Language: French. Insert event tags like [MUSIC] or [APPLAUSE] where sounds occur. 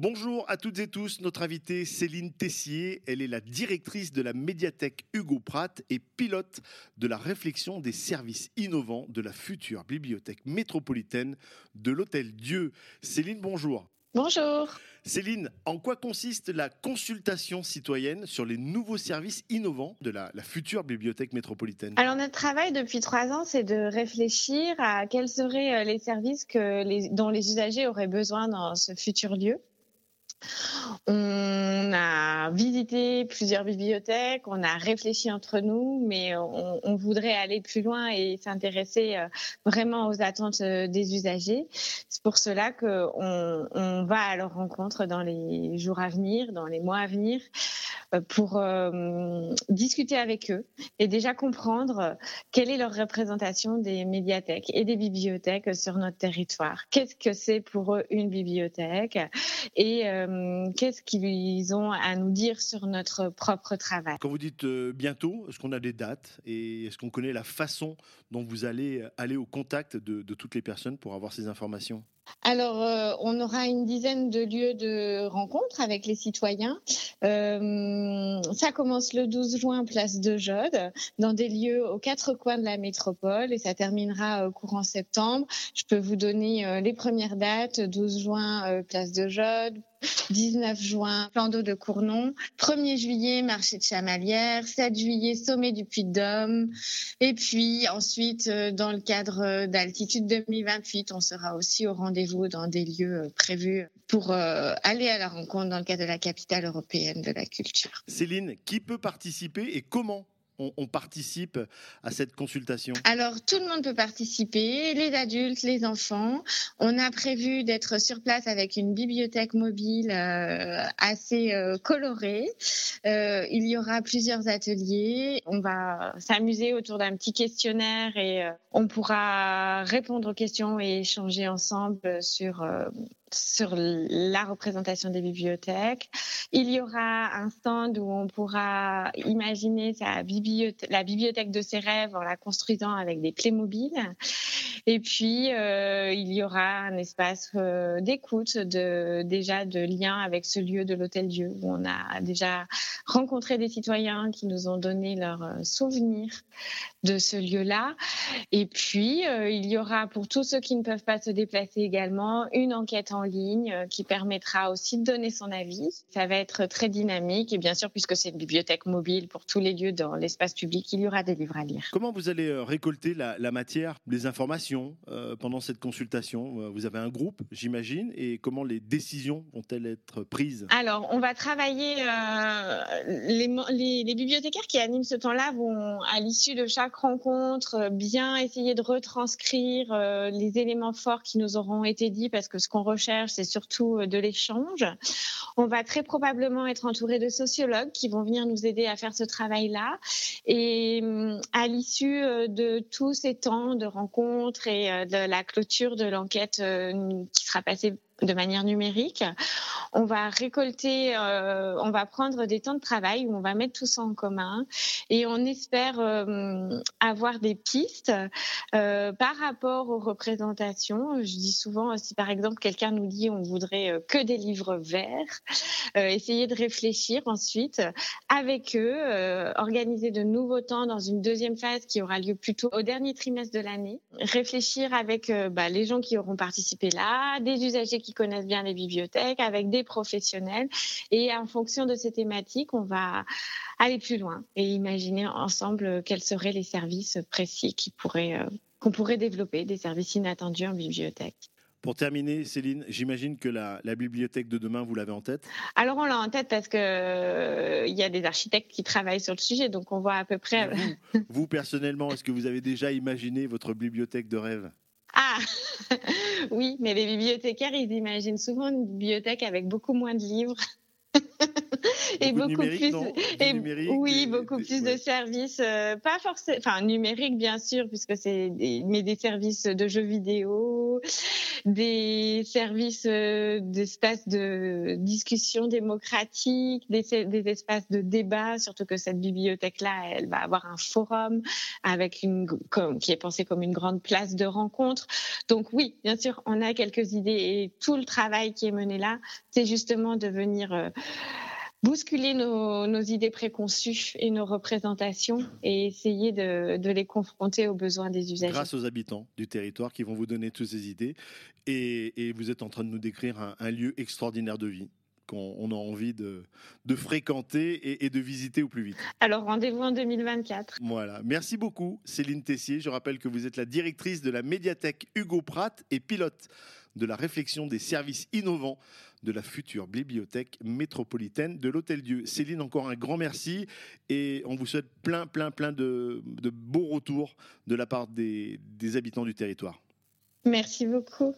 Bonjour à toutes et tous, notre invitée Céline Tessier, elle est la directrice de la médiathèque Hugo Pratt et pilote de la réflexion des services innovants de la future bibliothèque métropolitaine de l'Hôtel Dieu. Céline, bonjour. Bonjour. Céline, en quoi consiste la consultation citoyenne sur les nouveaux services innovants de la, future bibliothèque métropolitaine? Alors notre travail depuis trois ans, c'est de réfléchir à quels seraient euh, les services que dont les usagers auraient besoin dans ce futur lieu. On a visité plusieurs bibliothèques, on a réfléchi entre nous, mais on, voudrait aller plus loin et s'intéresser euh, vraiment aux attentes euh, des usagers. C'est pour cela qu'on on va à leur rencontre dans les jours à venir, dans les mois à venir, euh, pour discuter avec eux et déjà comprendre quelle est leur représentation des médiathèques et des bibliothèques sur notre territoire. Qu'est-ce que c'est pour eux une bibliothèque et euh, qu'est-ce qu'ils ont à nous dire sur notre propre travail? Quand vous dites euh, bientôt, est-ce qu'on a des dates et est-ce qu'on connaît la façon dont vous allez aller au contact de, de toutes les personnes pour avoir ces informations? Alors, euh, on aura une dizaine de lieux de rencontres avec les citoyens. Euh, ça commence le 12 juin, place de Jode, dans des lieux aux quatre coins de la métropole, et ça terminera au courant septembre. Je peux vous donner euh, les premières dates 12 juin, place de Jode, 19 juin, plan d'eau de Cournon. 1er juillet, marché de Chamalières. 7 juillet, sommet du Puy-de-Dôme. Et puis ensuite, dans le cadre d'Altitude 2028, on sera aussi au rendez-vous vous dans des lieux euh, prévus pour euh, aller à la rencontre dans le cadre de la capitale européenne de la culture. Céline, qui peut participer et comment? On, participe à cette consultation Alors, tout le monde peut participer, les adultes, les enfants. On a prévu d'être sur place avec une bibliothèque mobile euh, assez euh, colorée. Euh, il y aura plusieurs ateliers. On va s'amuser autour d'un petit questionnaire et on pourra répondre aux questions et échanger ensemble sur sur la représentation des bibliothèques. Il y aura un stand où on pourra imaginer sa la bibliothèque de ses rêves en la construisant avec des clés mobiles. Et puis, euh, il y aura un espace euh, d'écoute, déjà de lien avec ce lieu de l'Hôtel Dieu, où on a déjà rencontré des citoyens qui nous ont donné leurs euh, souvenirs de ce lieu-là. Et puis, il y aura pour tous ceux qui ne peuvent pas se déplacer également une enquête en ligne qui permettra aussi de donner son avis. Ça va être très dynamique et bien sûr, puisque c'est une bibliothèque mobile pour tous les lieux dans l'espace public, il y aura des livres à lire. Comment vous allez récolter la matière, les informations? Euh, pendant cette consultation euh, Vous avez un groupe, j'imagine, et comment les décisions vont-elles être prises? Alors, on va travailler, euh, les, bibliothécaires qui animent ce temps-là vont, à l'issue de chaque rencontre, bien essayer de retranscrire les éléments forts qui nous auront été dits, parce que ce qu'on recherche, c'est surtout de l'échange. On va très probablement être entouré de sociologues qui vont venir nous aider à faire ce travail-là. Et à l'issue de tous ces temps de rencontres euh, de la clôture de l'enquête euh, qui sera passée de manière numérique. On va récolter, euh, on va prendre des temps de travail où on va mettre tout ça en commun et on espère euh, avoir des pistes euh, par rapport aux représentations. Je dis souvent, si par exemple quelqu'un nous dit on voudrait que des livres verts, essayer de réfléchir ensuite avec eux, organiser de nouveaux temps dans une deuxième phase qui aura lieu plutôt au dernier trimestre de l'année, réfléchir avec bah, les gens qui auront participé là, des usagers qui qui connaissent bien les bibliothèques, avec des professionnels. Et en fonction de ces thématiques, on va aller plus loin et imaginer ensemble quels seraient les services précis qui pourraient, euh, qu'on pourrait développer, des services inattendus en bibliothèque. Pour terminer, Céline, j'imagine que la, bibliothèque de demain, vous l'avez en tête? Alors, on l'a en tête parce qu'il euh, y a des architectes qui travaillent sur le sujet, donc on voit à peu près. vous personnellement, est-ce que vous avez déjà imaginé votre bibliothèque de rêve? [LAUGHS] oui, mais les bibliothécaires, ils imaginent souvent une bibliothèque avec beaucoup moins de livres. Et beaucoup, plus et oui beaucoup plus de services euh, pas forcément enfin numérique bien sûr puisque c'est mais des services de jeux vidéo des services euh, d'espaces de discussion démocratique des, des espaces de débat surtout que cette bibliothèque là elle va avoir un forum avec une comme, qui est pensé comme une grande place de rencontre. Donc oui bien sûr on a quelques idées et tout le travail qui est mené là c'est justement de venir euh, bousculer nos, idées préconçues et nos représentations et essayer de, les confronter aux besoins des usagers. Grâce aux habitants du territoire qui vont vous donner toutes ces idées. Et, vous êtes en train de nous décrire un, lieu extraordinaire de vie qu'on a envie de, fréquenter et, de visiter au plus vite. Alors rendez-vous en 2024. Voilà. Merci beaucoup Céline Tessier. Je rappelle que vous êtes la directrice de la médiathèque Hugo Pratt et pilote de la réflexion des services innovants de la future bibliothèque métropolitaine de l'Hôtel Dieu. Céline, encore un grand merci et on vous souhaite plein, plein, plein de, beaux retours de la part des habitants du territoire. Merci beaucoup.